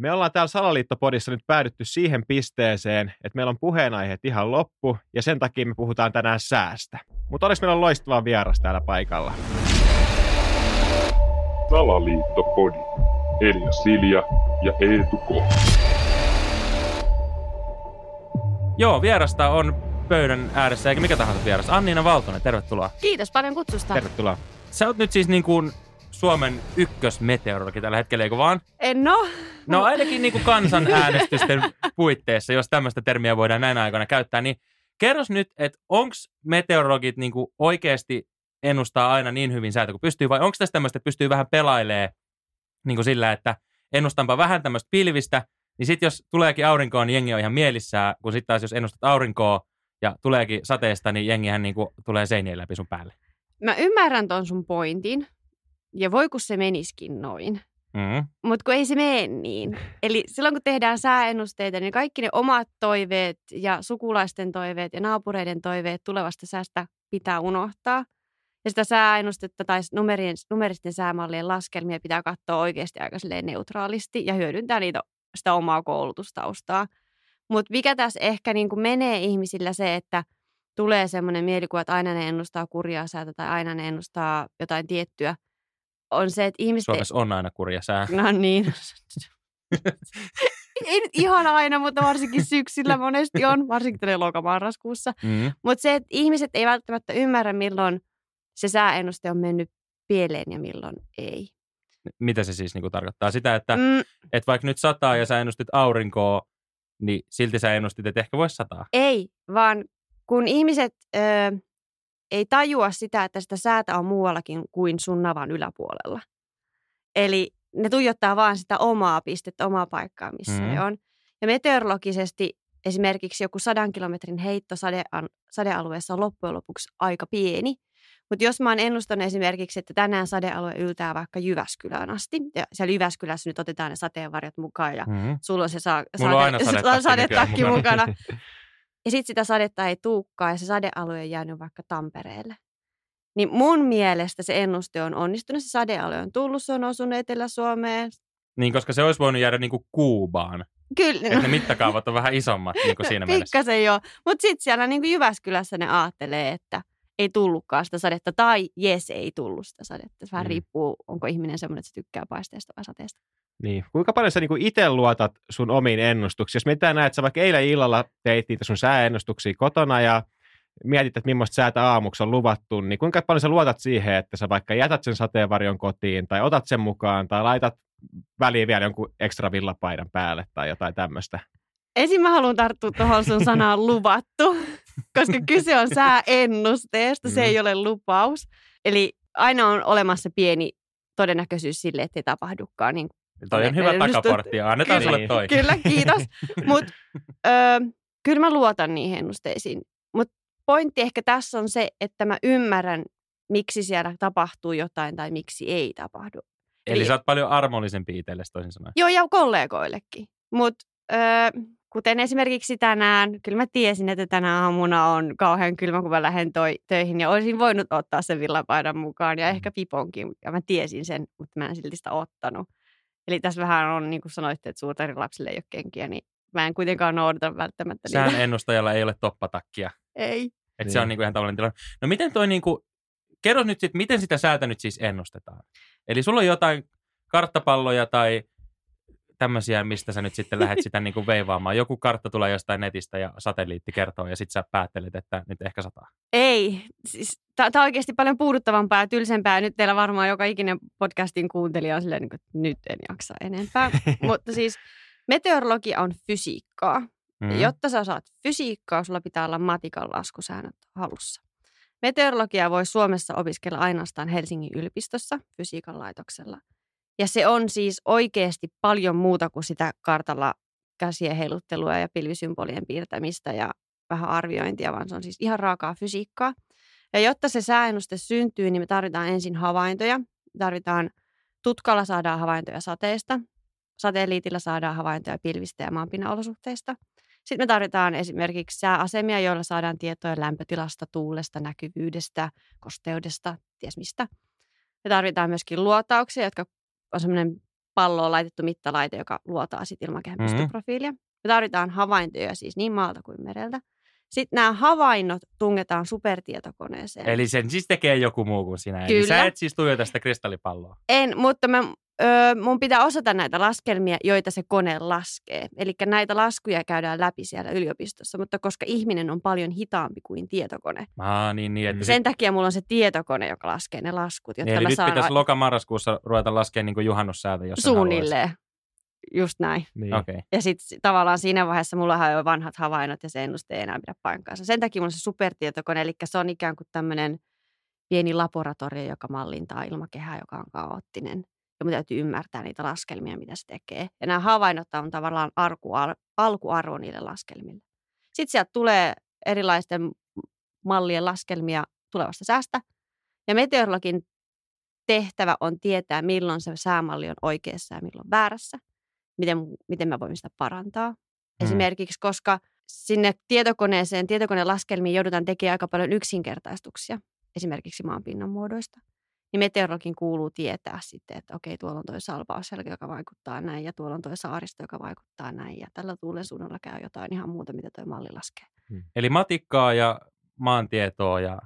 Me ollaan täällä Salaliittopodissa nyt päädytty siihen pisteeseen, että meillä on puheenaiheet ihan loppu, ja sen takia me puhutaan tänään säästä. Mutta olisi meillä on loistava vieras täällä paikalla. Salaliittopodi. Elia Silja ja Eetu K. Joo, vierasta on pöydän ääressä, eikä mikä tahansa vieras. Anniina Valtonen, tervetuloa. Kiitos paljon kutsusta. Tervetuloa. Sä oot nyt siis niin kuin Suomen ykkösmeteorologi tällä hetkellä, eikö vaan? En oo. No ainakin niin kuin kansanäänestysten puitteissa, jos tämmöistä termiä voidaan näin aikoina käyttää, niin kerros nyt, että onko meteorologit niin kuin oikeasti ennustaa aina niin hyvin säätä kuin pystyy, vai onko tässä tämmöistä, että pystyy vähän pelailee niin kuin sillä, että ennustanpa vähän tämmöistä pilvistä, niin sitten jos tuleekin aurinkoon, niin jengi on ihan mielissään, kun sitten taas jos ennustat aurinkoa ja tuleekin sateesta, niin jengihän niin kuin tulee seinien läpi sun päälle. Mä ymmärrän ton sun pointin. Ja voi kun se meniskin noin. Mm. Mutta kun ei se mene niin. Eli silloin kun tehdään sääennusteita, niin kaikki ne omat toiveet ja sukulaisten toiveet ja naapureiden toiveet tulevasta säästä pitää unohtaa. Ja sitä sääennustetta tai numerien, numeristen säämallien laskelmia pitää katsoa oikeasti aika neutraalisti ja hyödyntää niitä, sitä omaa koulutustaustaa. Mutta mikä tässä ehkä niin kuin menee ihmisillä se, että tulee semmoinen mielikuva, että aina ne ennustaa kurjaa säätä tai aina ne ennustaa jotain tiettyä, on se, että ihmiset... Suomessa on aina kurja sää. No niin. ei nyt ihan aina, mutta varsinkin syksyllä monesti on, varsinkin tällä lokamarraskuussa. Mm. Mutta se, että ihmiset ei välttämättä ymmärrä, milloin se sääennuste on mennyt pieleen ja milloin ei. Mitä se siis niin kuin tarkoittaa? Sitä, että, Mm, että vaikka nyt sataa ja sä ennustit aurinkoa, niin silti sä ennustit, että ehkä voisi sataa. ei, vaan kun ihmiset ö, ei tajua sitä, että sitä säätä on muuallakin kuin sun navan yläpuolella. Eli ne tuijottaa vaan sitä omaa pistettä, omaa paikkaa, missä Mm. ne on. Ja meteorologisesti esimerkiksi joku sadan kilometrin heitto sade, sadealueessa on loppujen lopuksi aika pieni. Mutta jos mä oon ennustanut esimerkiksi, että tänään sadealue yltää vaikka Jyväskylään asti, ja siellä Jyväskylässä nyt otetaan ne sateenvarjot mukaan, ja Mm. sulla on se sa- Mulla on aina sadetakki sadetakki mukana. mukana. Ja sitten sitä sadetta ei tuukkaa, ja se sadealue on jäänyt vaikka Tampereelle. Niin mun mielestä se ennuste on onnistunut. Se sadealue on tullut, se on osunut Etelä-Suomeen. Niin, koska se olisi voinut jäädä niin kuin Kuubaan. Kyllä, Että ne mittakaavat on vähän isommat niin kuin siinä mielessä. pikkasen joo. Mutta sitten siellä niin kuin Jyväskylässä ne ajattelee, että ei tullutkaan sitä sadetta, tai jes, ei tullut sitä sadetta. Se vähän Mm. riippuu, onko ihminen semmoinen, että se tykkää paisteesta vai sateesta. Niin. Kuinka paljon sä niinku itse luotat sun omiin ennustuksiin? Jos näin, että sä vaikka eilen illalla teit niitä sun sääennustuksia kotona ja mietit, että millaista säätä aamuksi on luvattu, niin kuinka paljon sä luotat siihen, että sä vaikka jätät sen sateenvarjon kotiin tai otat sen mukaan tai laitat väliin vielä jonkun ekstra villapaidan päälle tai jotain tämmöistä? Ensin mä haluan tarttua tuohon sun sanaan luvattu, koska kyse on sääennusteesta, se Mm. ei ole lupaus. Eli aina on olemassa pieni todennäköisyys sille, että ei tapahdukaan. Niin Toi on hyvä takaportti ja annetaan Kyllä. sulle toi. Kyllä, kiitos. Mutta kyllä mä luotan niihin ennusteisiin. Mutta pointti ehkä tässä on se, että mä ymmärrän, miksi siellä tapahtuu jotain tai miksi ei tapahdu. Eli sä oot paljon armollisempi itsellesi toisin sanoen. Joo, ja kollegoillekin. Mutta kuten esimerkiksi tänään, kyllä mä tiesin, että tänä aamuna on kauhean kylmä, kun mä lähden toi, töihin. Ja olisin voinut ottaa sen villapaidan mukaan ja ehkä piponkin. Ja mä tiesin sen, mutta mä en silti sitä ottanut. Eli tässä vähän on, niin kuin sanoitte, että suurten lapsille ei ole kenkiä, niin mä en kuitenkaan noudata välttämättä Sään niitä. ennustajalla ei ole toppatakkia. Ei. Että se on Niin. niin kuin ihan tavallinen tilanne. No miten toi niin kuin, kerro nyt sit, miten sitä säätä nyt siis ennustetaan? Eli sulla on jotain karttapalloja tai tämmöisiä, mistä sä nyt sitten lähdet sitä niin kuin veivaamaan. Joku kartta tulee jostain netistä ja satelliitti kertoo ja sitten sä päättelet, että nyt ehkä sataa. Ei. Siis, Tämä on oikeasti paljon puuduttavampaa ja tylsempää. Nyt teillä varmaan joka ikinen podcastin kuuntelija on silleen, niin kuin, että nyt en jaksa enempää. Mutta siis meteorologia on fysiikkaa. Mm. Mm. Jotta sä saat fysiikkaa, sulla pitää olla matikan laskusäännöt hallussa. Meteorologiaa voi Suomessa opiskella ainoastaan Helsingin yliopistossa fysiikan laitoksella. Ja se on siis oikeasti paljon muuta kuin sitä kartalla käsien heiluttelua ja pilvisymbolien piirtämistä ja vähän arviointia, vaan se on siis ihan raakaa fysiikkaa. Ja jotta se sääennuste syntyy, niin me tarvitaan ensin havaintoja. Me tarvitaan, tutkalla saadaan havaintoja sateesta, satelliitilla saadaan havaintoja pilvistä ja maanpinnaolosuhteista. Sitten me tarvitaan esimerkiksi sääasemia, joilla saadaan tietoja lämpötilasta, tuulesta, näkyvyydestä, kosteudesta, ties mistä. Me tarvitaan myöskin luotauksia, jotka on semmoinen palloon laitettu mittalaite, joka luotaa sitten ilmakehän Mhm. pystyprofiilia. Me tarvitaan havaintoja siis niin maalta kuin mereltä. Sitten nämä havainnot tungetaan supertietokoneeseen. Eli sen siis tekee joku muu kuin sinä. Eli Kyllä. sä et siis tuijota sitä kristallipalloa. En, mutta mä, ö, mun pitää osata näitä laskelmia, joita se kone laskee. Eli näitä laskuja käydään läpi siellä yliopistossa, mutta koska ihminen on paljon hitaampi kuin tietokone. Aa, niin, niin. Että sit, Sen takia mulla on se tietokone, joka laskee ne laskut, jotta eli mä nyt saan pitäisi loka-marraskuussa ruveta laskemaan niin kuin juhannussäätä, jos suunnilleen. Just näin. Niin. Okei. Ja sitten tavallaan siinä vaiheessa mulla on jo vanhat havainnot ja se ennuste ei enää pidä paikkaansa. Sen takia mulla on se supertietokone, eli se on ikään kuin tämmöinen pieni laboratorio, joka mallintaa ilmakehää, joka on kaoottinen. Ja mun täytyy ymmärtää niitä laskelmia, mitä se tekee. Ja nämä havainnot on tavallaan arku, alkuarvo niille laskelmille. Sitten sieltä tulee erilaisten mallien laskelmia tulevasta säästä. Ja meteorologin tehtävä on tietää, milloin se säämalli on oikeassa ja milloin väärässä. Miten, miten mä voin sitä parantaa. Esimerkiksi, koska sinne tietokoneeseen, tietokoneen laskelmiin joudutaan tekemään aika paljon yksinkertaistuksia, esimerkiksi maanpinnan muodoista. Niin meteorologin kuuluu tietää sitten, että okei, tuolla on tuo salpausselkä, joka vaikuttaa näin, ja tuolla on tuo saaristo, joka vaikuttaa näin, ja tällä tuulen suunnalla käy jotain ihan muuta, mitä tuo malli laskee. Eli matikkaa ja maantietoa ja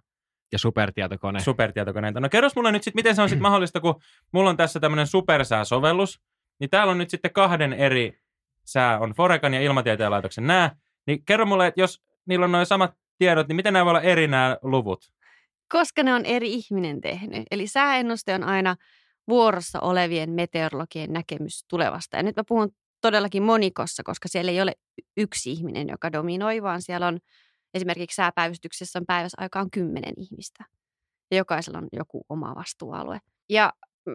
Ja supertietokone. supertietokoneita. No kerros mulle nyt sitten, miten se on sitten mahdollista, kun mulla on tässä tämmöinen supersää-sovellus, niin täällä on nyt sitten kahden eri sää, on Forecan ja Ilmatieteen laitoksen nämä, niin kerro mulle, että jos niillä on noin samat tiedot, niin miten nämä voi olla eri nämä luvut? Koska ne on eri ihminen tehnyt. Eli sääennuste on aina vuorossa olevien meteorologien näkemys tulevasta. Ja nyt mä puhun todellakin monikossa, koska siellä ei ole yksi ihminen, joka dominoi, vaan siellä on esimerkiksi sääpäivystyksessä on päivässä aikaan kymmenen ihmistä. Ja jokaisella on joku oma vastuualue. Ja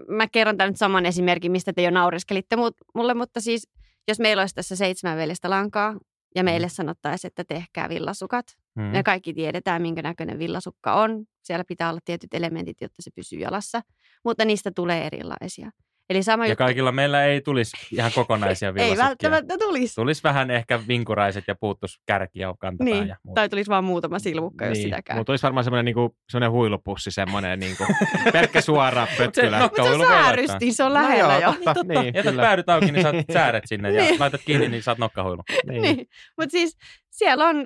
mä kerron tämän nyt saman esimerkin, mistä te jo naureskelitte mulle, mutta siis jos meillä olisi tässä seitsemän veljestä lankaa ja meille sanottaisiin, että tehkää villasukat, Hmm. me kaikki tiedetään, minkä näköinen villasukka on. Siellä pitää olla tietyt elementit, jotta se pysyy jalassa, mutta niistä tulee erilaisia. Eli sama Ja juttu, kaikilla meillä ei tulisi ihan kokonaisia ei villasukkia. välttämättä tulisi. Tulisi vähän ehkä vinkuraiset ja puuttus kärki ja kantapää Niin, ja muuta. tai tulisi vaan muutama silmukka, jos niin. sitäkään. Mulla tulisi varmaan semmoinen, niinku, semmoinen huilupussi, semmoinen niinku, pelkkä suora pötkylä. no- Mutta se on Kauhuilu voi laittaa. säärysti, se on lähellä no joo, jo. totta, Totta, niin, jätät kyllä. päädyt auki, niin saat sääret sinne ja Niin. laitat kiinni, niin saat nokkahuilu. Niin. Niin. Mutta siis siellä on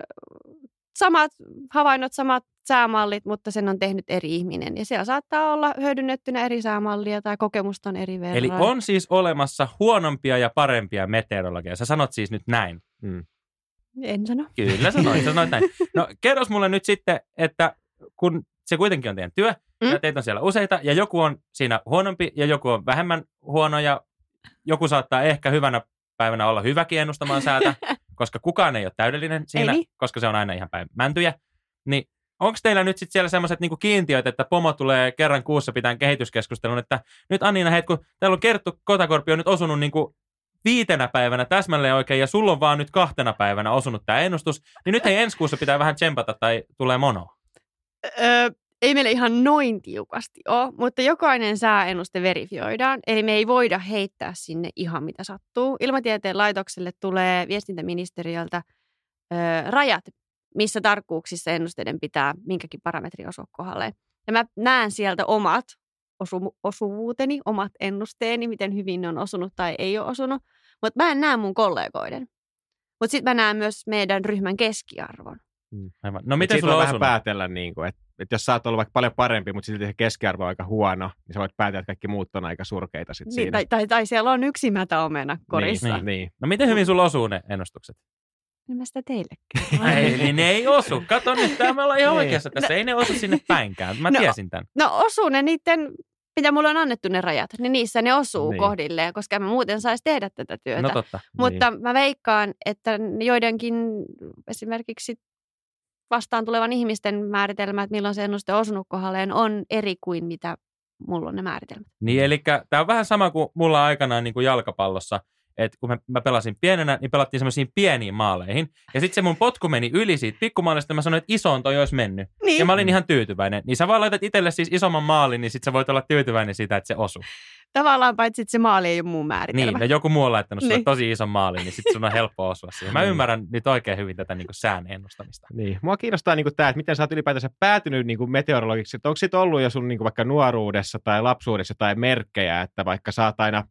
samat havainnot, samat säämallit, mutta sen on tehnyt eri ihminen. Ja siellä saattaa olla hyödynnettynä eri säämallia tai kokemusta on eri verran. Eli on siis olemassa huonompia ja parempia meteorologeja. Sä sanot siis nyt näin. Mm. En sano. Kyllä sanoit, sanoit näin. No kerros mulle nyt sitten, että kun se kuitenkin on teidän työ, Mm. ja teitä on siellä useita, ja joku on siinä huonompi, ja joku on vähemmän huono, ja joku saattaa ehkä hyvänä päivänä olla hyväkin ennustamaan säätä, koska kukaan ei ole täydellinen siinä, Ei koska se on aina ihan päin mäntyjä. Niin onko teillä nyt sitten siellä semmoiset niinku kiintiöt, että pomo tulee kerran kuussa pitää kehityskeskustelun, että nyt Anniina, hei, kun täällä on Kerttu Kotakorpi on nyt osunut niinku viitenä päivänä täsmälleen oikein, ja sulla on vaan nyt kahtena päivänä osunut tämä ennustus, niin nyt hei ensi kuussa pitää vähän tsempata tai tulee mono. Öö, ei meillä ihan noin tiukasti ole, mutta jokainen sääennuste verifioidaan. Eli me ei voida heittää sinne ihan mitä sattuu. Ilmatieteen laitokselle tulee viestintäministeriöltä öö, rajat, missä tarkkuuksissa ennusteiden pitää minkäkin parametri osua kohdalle. Ja mä näen sieltä omat osu- osuvuuteni, omat ennusteeni, miten hyvin ne on osunut tai ei ole osunut. Mutta mä en näe mun kollegoiden. Mutta sitten mä näen myös meidän ryhmän keskiarvon. Aivan. No Miten sulla on vähän päätellä, niin kuin, että, että jos sä oot ollut vaikka paljon parempi, mutta silti se keskiarvo on aika huono, niin sä voit päätellä, että kaikki muut on aika surkeita sit Niin, siinä. tai, tai, tai siellä on yksi mätäomena korissa. Niin, Niin. niin, niin. No miten hyvin sulla osuu ne ennustukset? En mä sitä teille Ei, niin ne ei osu. Kato nyt, tää me ollaan ihan Niin. oikeassa tässä. Ei ne osu sinne päinkään. Mä No, tiesin tämän. No osuu ne niiden, mitä mulle on annettu ne rajat, niin niissä ne osuu Niin. niin. kohdilleen, koska en mä muuten saisi tehdä tätä työtä. No totta. Mutta mä veikkaan, että joidenkin esimerkiksi vastaan tulevan ihmisten määritelmät, milloin se ennuste on osunut kohdalleen, on eri kuin mitä mulla on ne määritelmät. Niin, eli tämä on vähän sama kuin mulla aikanaan niin kuin jalkapallossa, että kun mä, mä pelasin pienenä, niin pelattiin semmoisiin pieniin maaleihin. Ja sitten se mun potku meni yli siitä pikkumaalista, mä sanoin, että isoon toi olisi mennyt. Niin. Ja mä olin ihan tyytyväinen. Niin sä vaan laitat itselle siis isomman maalin, niin sit sä voit olla tyytyväinen siitä, että se osuu. Tavallaan paitsi, että se maali ei ole mun määritelmä. Niin, no joku muu on laittanut sulle Niin. tosi ison maalin, niin sitten sun on helppo osua siihen. Mä Niin. ymmärrän nyt oikein hyvin tätä niin kuin sään ennustamista. Niin. Mua kiinnostaa niin tämä, että miten sä oot ylipäätänsä päätynyt niin kuin meteorologiksi. Että onko sit ollut jo sun niin kuin vaikka nuoruudessa tai lapsuudessa tai merkkejä, että vaikka sä oot aina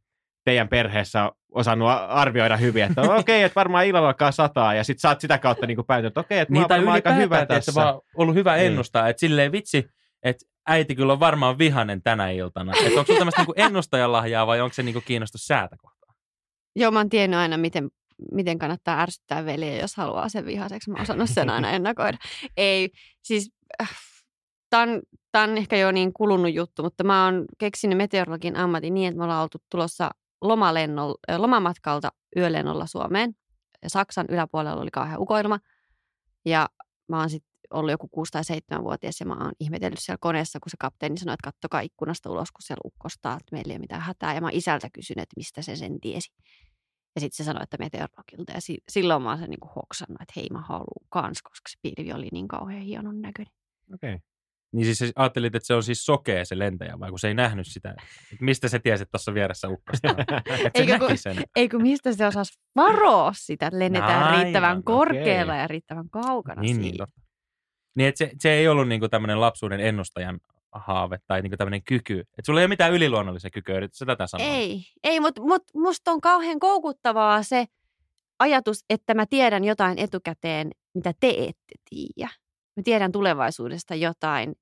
teidän perheessä osannut arvioida hyvin, että okei, okay, että varmaan illalla alkaa sataa, ja sitten sä oot sitä kautta niin päätynyt, että okei, että mä Niin, oon tai varmaan aika hyvä että tässä. vaan ollut hyvä Niin. ennustaa, että silleen vitsi, että äiti kyllä on varmaan vihanen tänä iltana. Että onko sulla tämmöistä niinku ennustajan lahjaa vai onko se niinku kiinnostus säätä kohtaan? Joo, mä oon tiennyt aina, miten, miten kannattaa ärsyttää veljeä, jos haluaa sen vihaseksi. Mä oon osannut sen aina ennakoida. Ei, siis äh, tää on, tää on ehkä jo niin kulunut juttu, mutta mä oon keksinyt meteorologin ammatin niin, että me ollaan oltu tulossa äh, lomamatkalta yölennolla Suomeen. Ja Saksan yläpuolella oli kauhean ukoilma. Ja mä oon sitten ollut joku 6 tai 7-vuotias ja mä oon ihmetellyt siellä koneessa, kun se kapteeni sanoi, että kattokaa ikkunasta ulos, kun siellä ukkostaa, että meillä ei ole mitään hätää. Ja mä isältä kysynyt, että mistä se sen tiesi. Ja sitten se sanoi, että meteorologilta. Ja si- silloin mä oon sen niinku hoksannut, että hei mä haluan kans, koska se pilvi oli niin kauhean hienon näköinen. Okei. Niin siis ajattelit, että se on siis sokea se lentäjä, vai kun se ei nähnyt sitä? Mistä se tiesi, että tuossa vieressä se Eikö kun- sen. Eikö mistä se osasi varoa sitä, että lennetään Aivan, riittävän korkealla okei. ja riittävän kaukana Niin, niin, siitä. totta. Niin, että se, se ei ollut niinku tämmöinen lapsuuden ennustajan haave tai niinku tämmöinen kyky. Että sulla ei ole mitään yliluonnollisia kykyjä, yrität sä tätä sanoa? Ei, ei mutta mut, musta on kauhean koukuttavaa se ajatus, että mä tiedän jotain etukäteen, mitä te ette tiedä. Mä tiedän tulevaisuudesta jotain,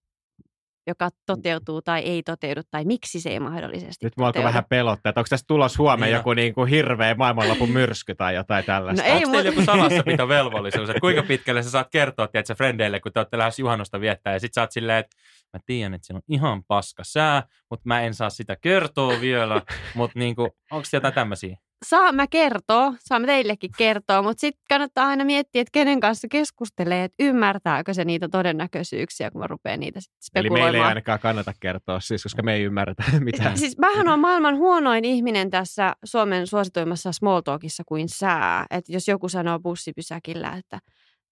joka toteutuu tai ei toteudu, tai miksi se ei mahdollisesti Nyt mua alkoi vähän pelottaa, että onko tässä tulos huomenna Niin joku niin kuin hirveä maailmanlopun myrsky tai jotain tällaista. No ei, Onko teillä mut- joku salassapitovelvollisuus, että kuinka pitkälle sä saat kertoa tiedätkö, frendeille, kun te olette lähes juhannosta viettää, ja sit sä oot silleen, että mä tiedän, että siinä on ihan paska sää, mutta mä en saa sitä kertoa vielä, mutta niinku, onko jotain tämmöisiä? Saa mä kertoa, saa mä teillekin kertoa, mutta sitten kannattaa aina miettiä, että kenen kanssa keskustelee, että ymmärtääkö se niitä todennäköisyyksiä, kun mä rupean niitä sit Eli meille ei spekuloimaan. ainakaan kannata kertoa, siis, koska me ei ymmärretä mitään. Siis mähän on maailman huonoin ihminen tässä Suomen suosituimmassa small talkissa kuin sää. Että jos joku sanoo bussipysäkillä, että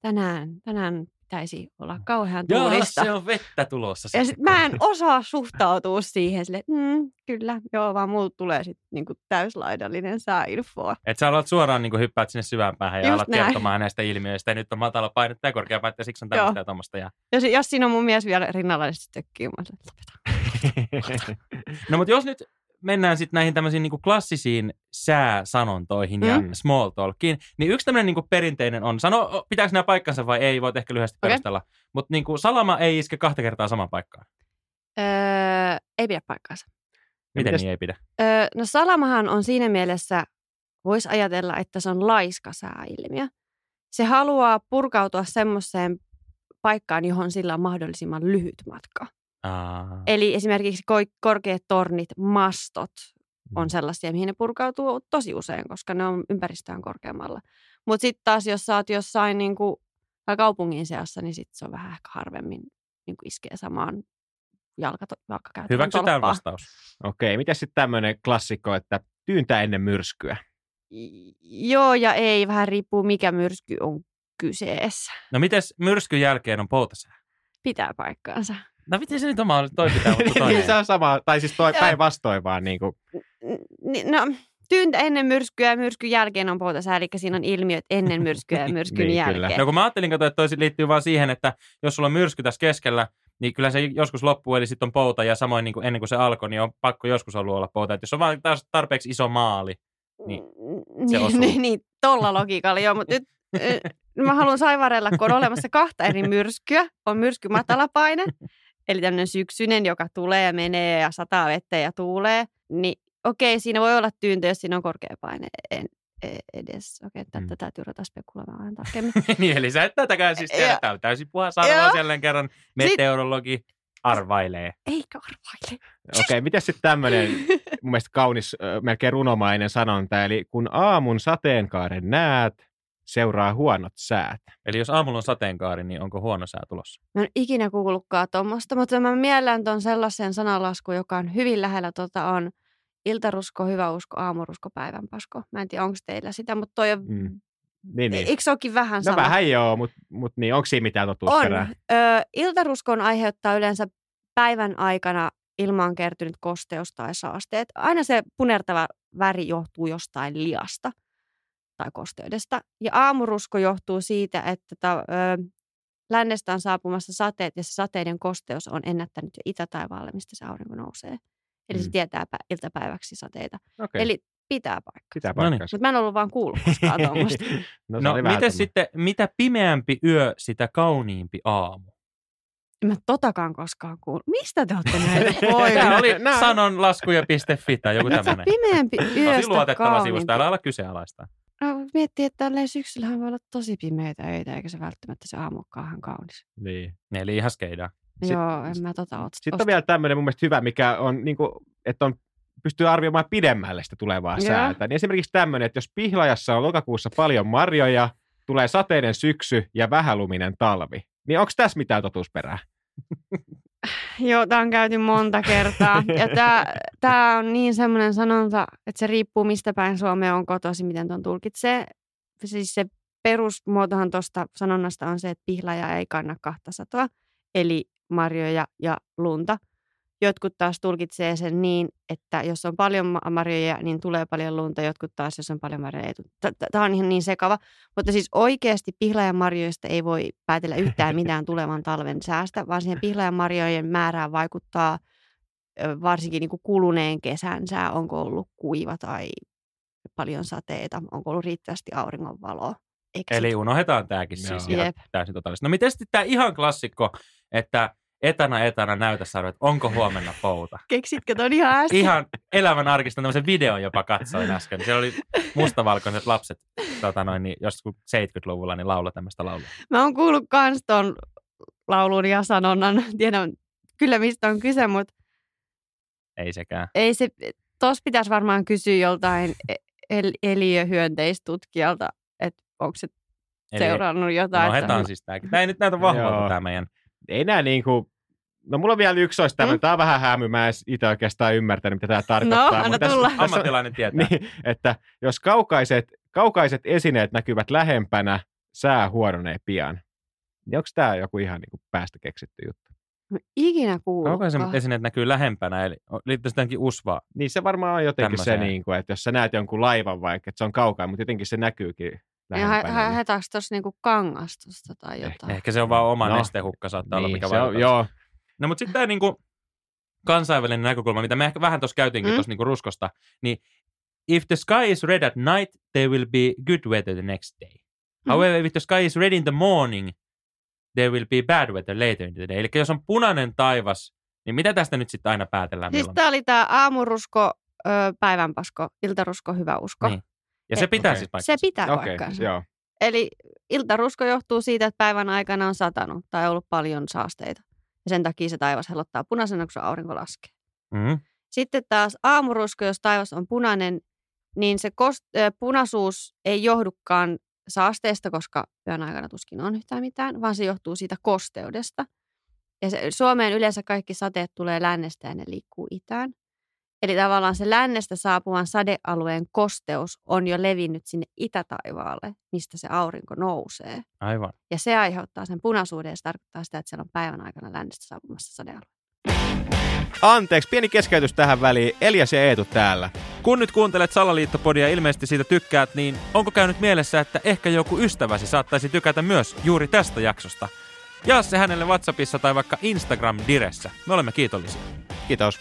tänään, tänään pitäisi olla kauhean Jaa, tuulista. se on vettä tulossa. Ja sit mä en osaa suhtautua siihen sille, mm, kyllä, joo, vaan mulla tulee sitten niinku täyslaidallinen sääinfoa. Että sä alat suoraan niin hyppäät sinne syvään päähän ja Just alat näin. kertomaan näistä ilmiöistä. Ja nyt on matala painetta ja korkea painetta ja siksi on tämmöistä Joo. ja tuommoista. Ja... Jos, jos siinä on mun mies vielä rinnalla, niin sitten tökkii. Mä sanon. No mutta jos nyt mennään sitten näihin tämmöisiin niin klassisiin sääsanontoihin ja Mm. small talkiin, niin yksi tämmöinen niin perinteinen on, sano pitääkö nämä paikkansa vai ei, voit ehkä lyhyesti Okei. perustella, mutta niin salama ei iske kahta kertaa samaan paikkaan. Öö, ei pidä paikkaansa. Miten mitäs- niin ei pidä? Öö, no salamahan on siinä mielessä, voisi ajatella, että se on laiska sääilmiö. Se haluaa purkautua semmoiseen paikkaan, johon sillä on mahdollisimman lyhyt matka. Aa. Eli esimerkiksi ko- korkeat tornit, mastot Mm. on sellaisia, mihin ne purkautuu tosi usein, koska ne on ympäristöään korkeammalla. Mutta sitten taas, jos sä oot jossain niin kuin, kaupungin seassa, niin sitten se on vähän ehkä harvemmin niin kuin iskee samaan jalka, jalkakäytävän Hyväksytään vastaus. Okei, miten sitten tämmöinen klassikko, että tyyntä ennen myrskyä? I- Joo ja ei, vähän riippuu mikä myrsky on kyseessä. No mites myrskyn jälkeen on poutasää? Pitää paikkaansa. No miten se nyt on mahdollista? Toi pitää, mutta niin toinen. se on sama, tai siis toi päinvastoin vaan niin kuin, No, tyyntä ennen myrskyä ja myrskyn jälkeen on poutasää, eli siinä on ilmiöt ennen myrskyä ja myrskyn Niin, kyllä. jälkeen. No kun mä ajattelin, että toi liittyy vaan siihen, että jos sulla on myrsky tässä keskellä, niin kyllä se joskus loppuu, eli sitten on pouta, ja samoin niin kuin ennen kuin se alkoi, niin on pakko joskus ollut olla pouta. Että jos on vaan taas tarpeeksi iso maali, Niin, se osuu. niin, niin, tolla logiikalla joo, mutta nyt mä haluan saivarella, kun on olemassa kahta eri myrskyä. On myrsky matalapaine, eli tämmöinen syksyinen, joka tulee ja menee ja sataa vettä ja tuulee. Niin okei, siinä voi olla tyyntä, jos siinä on korkea paine en, e- edes. Okei, tätä Mm. täytyy ruveta spekuloimaan vähän tarkemmin. niin eli sä et tätäkään siis tiedä. Tää on täysin puhas arvaus Joo. jälleen kerran. Meteorologi arvailee. Eikä arvaile. okei, miten sitten tämmöinen mun mielestä kaunis, melkein runomainen sanonta, eli kun aamun sateenkaaren näet, seuraa huonot säät. Eli jos aamulla on sateenkaari, niin onko huono sää tulossa? Mä en ikinä kuullutkaan tuommoista, mutta mä miellän ton sellaisen sananlaskun, joka on hyvin lähellä tota on iltarusko, hyvä usko, aamurusko, päivänpasko. Mä en tiedä, onko teillä sitä, mutta toi on, Mm. Niin, niin. eikö se olekin vähän No sama? vähän joo, mutta mut niin, onko siinä mitään on. totuusperää? Ö, iltaruskon aiheuttaa yleensä päivän aikana ilmaan kertynyt kosteus tai saasteet. Aina se punertava väri johtuu jostain liasta tai kosteudesta. Ja aamurusko johtuu siitä, että ta, ö, lännestä on saapumassa sateet ja se sateiden kosteus on ennättänyt jo itätaivaalle, mistä se aurinko nousee. Eli se Mm. tietää pä- iltapäiväksi sateita. Okei. Eli pitää paikkaa. Pitää No niin. Mutta mä en ollut vaan kuullut koskaan tuommoista. no, se No, miten sitten, mitä pimeämpi yö, sitä kauniimpi aamu? En mä totakaan koskaan kuullut. Mistä te olette näitä Tämä poimia? oli sanonlaskuja.fi tai joku tämmöinen. Pimeämpi luotettava sivusto, kauniimpi. älä ala kyseenalaista. No, miettii, että tälleen syksyllähän voi olla tosi pimeitä öitä, eikä se välttämättä se aamukaan ihan kaunis. Niin. Eli ihan skeidaa. Joo, en mä tota ot- Sitten on vielä tämmöinen mun mielestä hyvä, mikä on, niin kuin, että on, pystyy arvioimaan pidemmälle sitä tulevaa Joo. säätä. Niin esimerkiksi tämmöinen, että jos pihlajassa on lokakuussa paljon marjoja, tulee sateinen syksy ja vähäluminen talvi, niin onko tässä mitään totuusperää? Joo, tämä on käyty monta kertaa. Ja tämä on niin semmoinen sanonta, että se riippuu mistä päin Suomea on kotosi, miten tuon tulkitsee. Siis se perusmuotohan tuosta sanonnasta on se, että pihlaja ei kanna kahta satoa, eli marjoja ja lunta. Jotkut taas tulkitsee sen niin, että jos on paljon ma- marjoja, niin tulee paljon lunta. Jotkut taas, jos on paljon marjoja, ei tule. Tämä on ihan niin sekava. Mutta siis oikeasti pihlajan marjoista ei voi päätellä yhtään mitään tulevan talven säästä, vaan siihen pihlajan marjojen määrään vaikuttaa varsinkin niin kuin kuluneen kesän sää. Onko ollut kuiva tai paljon sateita, onko ollut riittävästi auringonvaloa. Eli unohdetaan tämäkin siis Joo. ihan Jep. täysin totaalisesti. No miten sitten tämä ihan klassikko, että etana etana näytä sarve, että onko huomenna pouta? Keksitkö ton ihan äsken? Ihan elävän arkista tämmöisen videon jopa katsoin äsken. Siellä oli mustavalkoiset lapset tota noin, niin joskus 70-luvulla niin laulaa tämmöistä laulua. Mä oon kuullut kans ton laulun ja sanonnan. Tiedän kyllä mistä on kyse, mutta Ei sekään. ei se, tos pitäisi varmaan kysyä joltain e- el, eliöhyönteistutkijalta, että onko se Eli seurannut jotain. unohdetaan siis tämäkin. Tämä ei nyt näytä vahvalta tämä meidän. Ei nää niin kuin, no mulla on vielä yksi olisi tämmöinen, Mm? tämä on vähän hämy, mä en itse oikeastaan ymmärtänyt, mitä tämä tarkoittaa. No, anna mutta tässä- tulla. tässä Ammattilainen tietää. Niin, että jos kaukaiset, kaukaiset esineet näkyvät lähempänä, sää huononee pian. Niin onko tämä joku ihan niin kuin päästä keksitty juttu? Mä ikinä kuullut. Kaukaisemmat esineet näkyy lähempänä, eli liittyy sitäkin usvaa. Niin se varmaan on jotenkin Tämmöiseen. se, niin kuin, että jos sä näet jonkun laivan vaikka, että se on kaukaa, mutta jotenkin se näkyykin lähempänä. niin- haetaanko tuossa niinku kangastusta tai jotain? Ehkä se on vaan oma No. no. nestehukka saattaa olla, niin, mikä se on, vaikuttaa. joo, No mutta sitten tämä niinku kansainvälinen näkökulma, mitä me ehkä vähän tuossa käytiinkin Mm. tuossa niinku ruskosta, niin if the sky is red at night, there will be good weather the next day. Mm. However, if the sky is red in the morning, there will be bad weather later in the day. Eli jos on punainen taivas, niin mitä tästä nyt sitten aina päätellään Siis tää oli tää aamurusko, ö, päivänpasko, iltarusko, hyvä usko. Niin. Ja se pitää okei. siis paikkansa. Se pitää okei, paikkansa. joo. Eli iltarusko johtuu siitä, että päivän aikana on satanut tai ollut paljon saasteita. Ja sen takia se taivas helottaa punaisena, kun se aurinko laskee. Mm. Sitten taas aamurusko, jos taivas on punainen, niin se kost- äh, punaisuus ei johdukaan saasteesta, koska yön aikana tuskin on yhtään mitään, vaan se johtuu siitä kosteudesta. Ja se, Suomeen yleensä kaikki sateet tulee lännestä ja ne liikkuu itään. Eli tavallaan se lännestä saapuvan sadealueen kosteus on jo levinnyt sinne itätaivaalle, mistä se aurinko nousee. Aivan. Ja se aiheuttaa sen punaisuuden ja se tarkoittaa sitä, että siellä on päivän aikana lännestä saapumassa sadealue. Anteeksi, pieni keskeytys tähän väliin. Elias ja Eetu täällä. Kun nyt kuuntelet Salaliittopodia ja ilmeisesti siitä tykkäät, niin onko käynyt mielessä, että ehkä joku ystäväsi saattaisi tykätä myös juuri tästä jaksosta? Jaa se hänelle WhatsAppissa tai vaikka Instagram-diressä. Me olemme kiitollisia. Kiitos.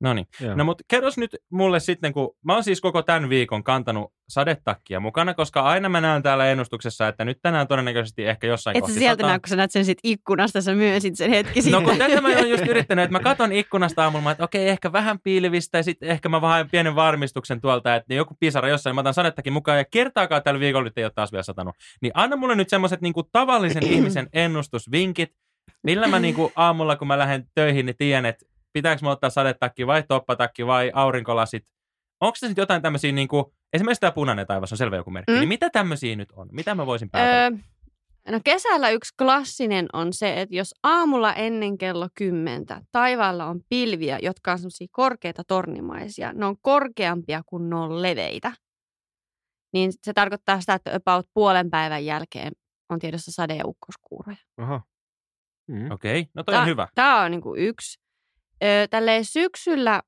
No niin. No mutta kerros nyt mulle sitten, kun mä oon siis koko tämän viikon kantanut sadetakkia mukana, koska aina mä näen täällä ennustuksessa, että nyt tänään todennäköisesti ehkä jossain Et sä kohti sieltä sataa. näe, kun sä näet sen sit ikkunasta, sä myönsit sen hetki No kun tätä mä oon just yrittänyt, että mä katon ikkunasta aamulla, mä, että okei, ehkä vähän piilivistä ja sitten ehkä mä vähän pienen varmistuksen tuolta, että joku pisara jossain, mä otan sadettakin mukaan ja kertaakaan tällä viikolla nyt ei ole taas vielä satanut. Niin anna mulle nyt semmoiset niin tavallisen ihmisen ennustusvinkit, millä mä niin kuin aamulla, kun mä lähden töihin, niin tiedän, että pitääkö mä ottaa sadetakki vai toppatakki vai aurinkolasit. Onko se sitten jotain tämmöisiä, niin kuin, esimerkiksi tämä punainen taivas on selvä joku merkki, Mm. niin mitä tämmöisiä nyt on? Mitä mä voisin päätellä? Öö, no kesällä yksi klassinen on se, että jos aamulla ennen kello kymmentä taivaalla on pilviä, jotka on semmoisia korkeita tornimaisia, ne on korkeampia kuin ne on leveitä, niin se tarkoittaa sitä, että about puolen päivän jälkeen on tiedossa sade- ja ukkoskuuroja. Oho. Mm. Okei, okay. no toi on hyvä. Tämä on niinku yksi. Öö, tälleen syksyllä,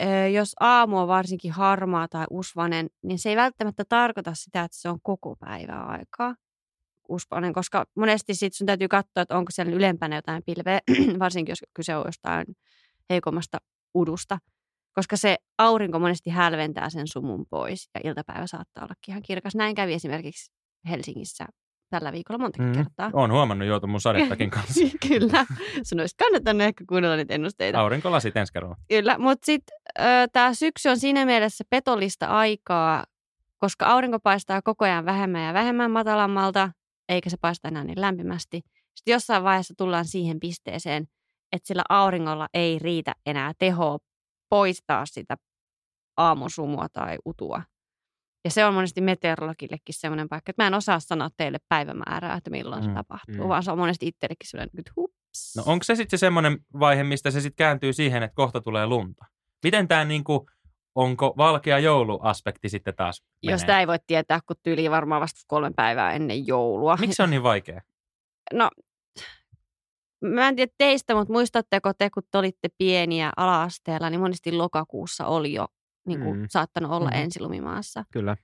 öö, jos aamu on varsinkin harmaa tai usvanen, niin se ei välttämättä tarkoita sitä, että se on koko päivää aikaa usvanen, koska monesti sit sun täytyy katsoa, että onko siellä ylempänä jotain pilveä, varsinkin jos kyse on jostain heikommasta udusta. koska se aurinko monesti hälventää sen sumun pois ja iltapäivä saattaa olla ihan kirkas. Näin kävi esimerkiksi Helsingissä tällä viikolla montakin Mm. kertaa. Olen huomannut joutu mun sadettakin kanssa. Kyllä. Sun olisi kannattanut ehkä kuunnella niitä ennusteita. Aurinkolasit ensi kerralla. Kyllä, mutta sitten tämä syksy on siinä mielessä petollista aikaa, koska aurinko paistaa koko ajan vähemmän ja vähemmän matalammalta, eikä se paista enää niin lämpimästi. Sitten jossain vaiheessa tullaan siihen pisteeseen, että sillä auringolla ei riitä enää tehoa poistaa sitä aamusumua tai utua. Ja se on monesti meteorologillekin semmoinen paikka, että mä en osaa sanoa teille päivämäärää, että milloin se Mm, tapahtuu, mm. vaan se on monesti itsellekin sellainen, että hups. No onko se sitten se semmoinen vaihe, mistä se sitten kääntyy siihen, että kohta tulee lunta? Miten tämä niinku, onko valkea jouluaspekti sitten taas menee? Jos sitä ei voi tietää, kun tyyli varmaan vasta kolme päivää ennen joulua. Miksi se on niin vaikea? No, mä en tiedä teistä, mutta muistatteko te, kun te olitte pieniä ala-asteella, niin monesti lokakuussa oli jo niin kuin, Mm. saattanut olla mm-hmm. ensilumimaassa. Kyllä.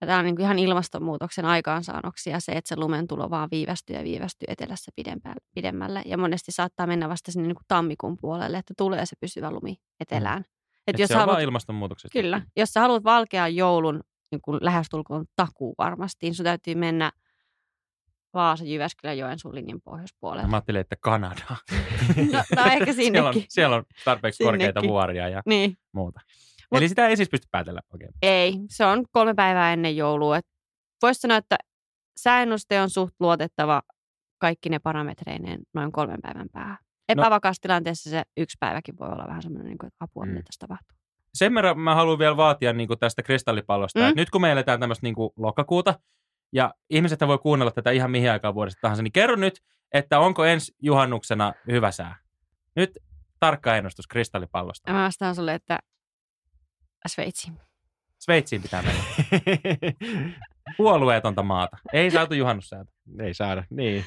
Ja tämä on niin kuin ihan ilmastonmuutoksen aikaansaannoksia se, että se lumen tulo vaan viivästyy ja viivästyy etelässä pidempään, pidemmälle. Ja monesti saattaa mennä vasta sinne niin kuin tammikuun puolelle, että tulee se pysyvä lumi etelään. Mm. Et Et jos se on haluat, vaan ilmastonmuutoksesta. kyllä, jos sä haluat valkean joulun niin kuin lähestulkoon takuu varmasti, niin sun täytyy mennä Vaasa, Jyväskylän, Joensuun linjan pohjoispuolelle. Mä ajattelin, että Kanada. No, no ehkä siellä, on, sinnekin. siellä on tarpeeksi korkeita Sinnekin. vuoria ja Niin. muuta. Mut- Eli sitä ei siis pysty päätellä oikein. Ei, se on kolme päivää ennen joulua. Voisi sanoa, että sääennuste on suht luotettava kaikki ne parametreineen noin kolmen päivän päähän. Epävakaassa tilanteessa se yksi päiväkin voi olla vähän semmoinen, niin kuin, että apua, Mm. mitä tässä tapahtuu. Sen verran mä haluan vielä vaatia niin kuin tästä kristallipallosta. Mm. Nyt kun me eletään tämmöistä niin kuin lokakuuta, ja ihmiset voi kuunnella tätä ihan mihin aikaan vuodesta tahansa, niin kerro nyt, että onko ensi juhannuksena hyvä sää. Nyt tarkka ennustus kristallipallosta. Mä vastaan sulle, että Sveitsi. Sveitsiin pitää mennä. Puolueetonta maata. Ei saatu juhannussäätä. Ei saada, niin.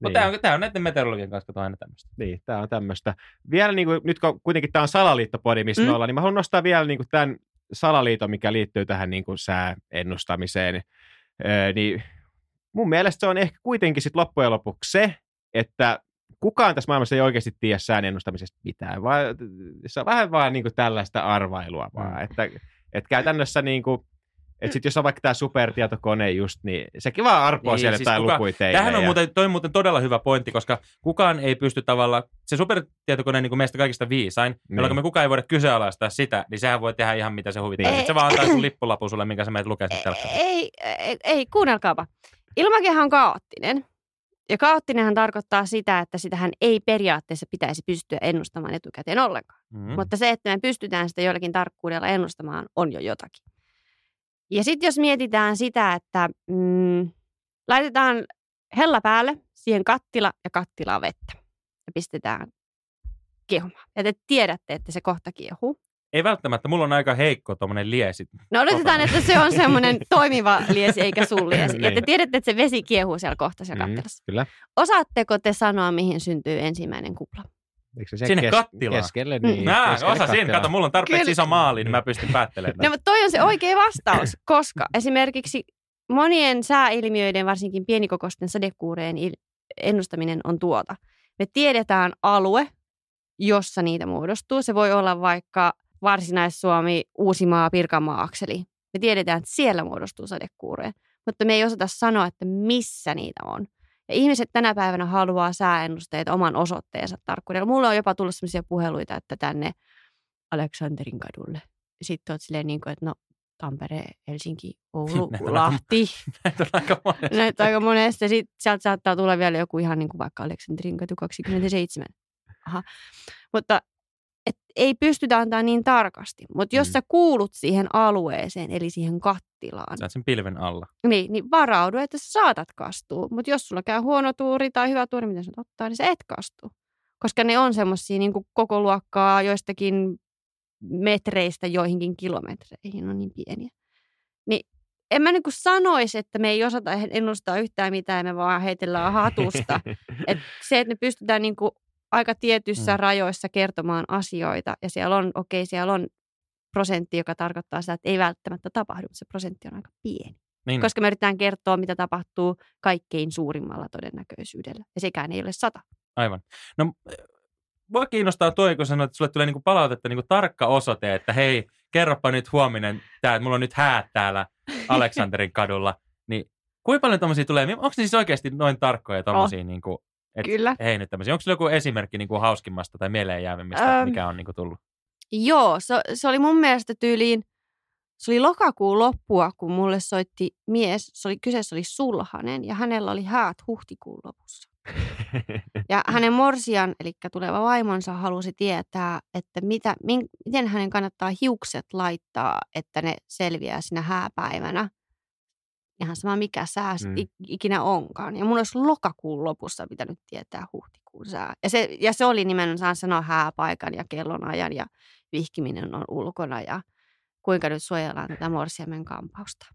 Mutta niin. tämä on, tää on näiden meteorologien kanssa kato aina tämmöistä. Niin, tämä on tämmöistä. Vielä niin kuin, nyt kun kuitenkin tämä on salaliittopodi, missä. Mm. me ollaan, niin mä haluan nostaa vielä niin kuin tämän salaliiton, mikä liittyy tähän niin kuin sääennustamiseen. Öö, niin mun mielestä se on ehkä kuitenkin sit loppujen lopuksi se, että kukaan tässä maailmassa ei oikeasti tiedä sään ennustamisesta mitään, vaan se on vähän vaan niin kuin tällaista arvailua vaan, Mm. että, että käytännössä niin kuin, että sit jos on vaikka tämä supertietokone just, niin sekin vaan arpoo Niin, siellä siis jotain kuka- lukuja teille. Tähän on ja- muuten, toi on muuten todella hyvä pointti, koska kukaan ei pysty tavallaan, se supertietokone niin kuin meistä kaikista viisain, niin. jolloin me kukaan ei voida kyseenalaistaa sitä, niin sehän voi tehdä ihan mitä se huvittaa. Niin. Se vaan antaa sun lippulapun sulle, minkä sä menet lukemaan sitten telkkarista. Ei, ei, ei, kuunnelkaapa. Ilmakehä on kaoottinen. Ja kaoottinenhan tarkoittaa sitä, että sitähän ei periaatteessa pitäisi pystyä ennustamaan etukäteen ollenkaan. Mm. Mutta se, että me pystytään sitä jollakin tarkkuudella ennustamaan, on jo jotakin. Ja sitten jos mietitään sitä, että mm, laitetaan hella päälle, siihen kattila ja kattilaa vettä ja pistetään kiehumaan. Ja te tiedätte, että se kohta kiehuu. Ei välttämättä, mulla on aika heikko tuommoinen liesi. No oletetaan, että se on semmoinen toimiva liesi eikä sun liesi. Ja te Niin. tiedätte, että se vesi kiehuu siellä kohta siellä Mm, kattilassa. Kyllä. Osaatteko te sanoa, mihin syntyy ensimmäinen kupla? Eikö se Sinne kattilaan. Keskelle, Mm. niin. Nää, keskelle osasin. kattilaa. Kato, mulla on tarpeeksi Kyllä. iso maali, niin mä pystyn päättelemään. No, mutta toi on se oikea vastaus, koska esimerkiksi monien sääilmiöiden, varsinkin pienikokoisten sadekuureen ennustaminen on tuota. Me tiedetään alue, jossa niitä muodostuu. Se voi olla vaikka Varsinais-Suomi, Uusimaa, Pirkanmaa-akseli. Me tiedetään, että siellä muodostuu sadekuureen, mutta me ei osata sanoa, että missä niitä on. Ja ihmiset tänä päivänä haluaa sääennusteita oman osoitteensa tarkkuudella. Mulla on jopa tullut sellaisia puheluita, että tänne Aleksanterin kadulle. Sitten oot silleen niin kuin, että no Tampere, Helsinki, Oulu, Näitä on Lahti. Näitä on aika monesti. Näitä aika monesti. Sitten sieltä saattaa tulla vielä joku ihan niin kuin vaikka Aleksanterin katu 27. Aha. Mutta et ei pystytä antaa niin tarkasti. Mutta jos Mm. sä kuulut siihen alueeseen, eli siihen kattilaan, Sä sen pilven alla. niin, niin varaudu, että sä saatat kastua. Mutta jos sulla käy huono tuuri tai hyvä tuuri, mitä sä ottaa, niin sä et kastu. Koska ne on semmoisia niin koko luokkaa joistakin metreistä joihinkin kilometreihin, on niin pieniä. Niin en mä niin sanoisi, että me ei osata ennustaa yhtään mitään, me vaan heitellään hatusta. Et se, että me pystytään niin kuin aika tietyissä Mm. rajoissa kertomaan asioita ja siellä on, okei, okay, siellä on prosentti, joka tarkoittaa sitä, että ei välttämättä tapahdu, mutta se prosentti on aika pieni. Niin. Koska me yritetään kertoa, mitä tapahtuu kaikkein suurimmalla todennäköisyydellä. Ja sekään ei ole sata. Aivan. No, voi kiinnostaa toi, kun sanoit, että sulle tulee niinku palautetta niinku tarkka osoite, että hei, kerropa nyt huominen, tää, että mulla on nyt häät täällä Aleksanterin kadulla. Niin kuinka paljon tommosia tulee? Onko ne siis oikeasti noin tarkkoja tommosia, oh. niinku, et, Kyllä. hei nyt tämmöisiä. Onko joku esimerkki niinku hauskimmasta tai mieleen jäävimmistä, Öm. mikä on niinku tullut? Joo, se, se oli mun mielestä tyyliin, se oli lokakuun loppua, kun mulle soitti mies, se oli, kyseessä oli Sulhanen ja hänellä oli häät huhtikuun lopussa. Ja hänen morsian, eli tuleva vaimonsa, halusi tietää, että mitä, min, miten hänen kannattaa hiukset laittaa, että ne selviää siinä hääpäivänä. Ihan sama mikä sää Mm. ikinä onkaan. Ja mun olisi lokakuun lopussa pitänyt tietää huhtikuun sää. Ja se, ja se oli nimenomaan sanoa hääpaikan ja kellonajan ja vihkiminen on ulkona ja kuinka nyt suojellaan tätä morsiamen kampausta.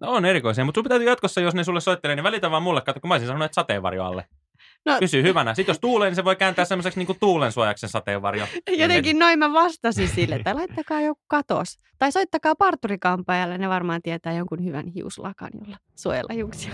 No on erikoisia, mutta sun pitää jatkossa, jos ne sulle soittelee, niin välitä vaan mulle. Kato, kun mä olisin sanonut, että sateenvarjo alle. No, Pysy hyvänä. Sitten jos tuulee, niin se voi kääntää semmoiseksi niin tuulen suojaksi sateenvarjo. Jotenkin noin mä vastasin sille, että laittakaa joku katos. Tai soittakaa parturikampaajalle, ne varmaan tietää jonkun hyvän hiuslakan, jolla suojella hiuksia.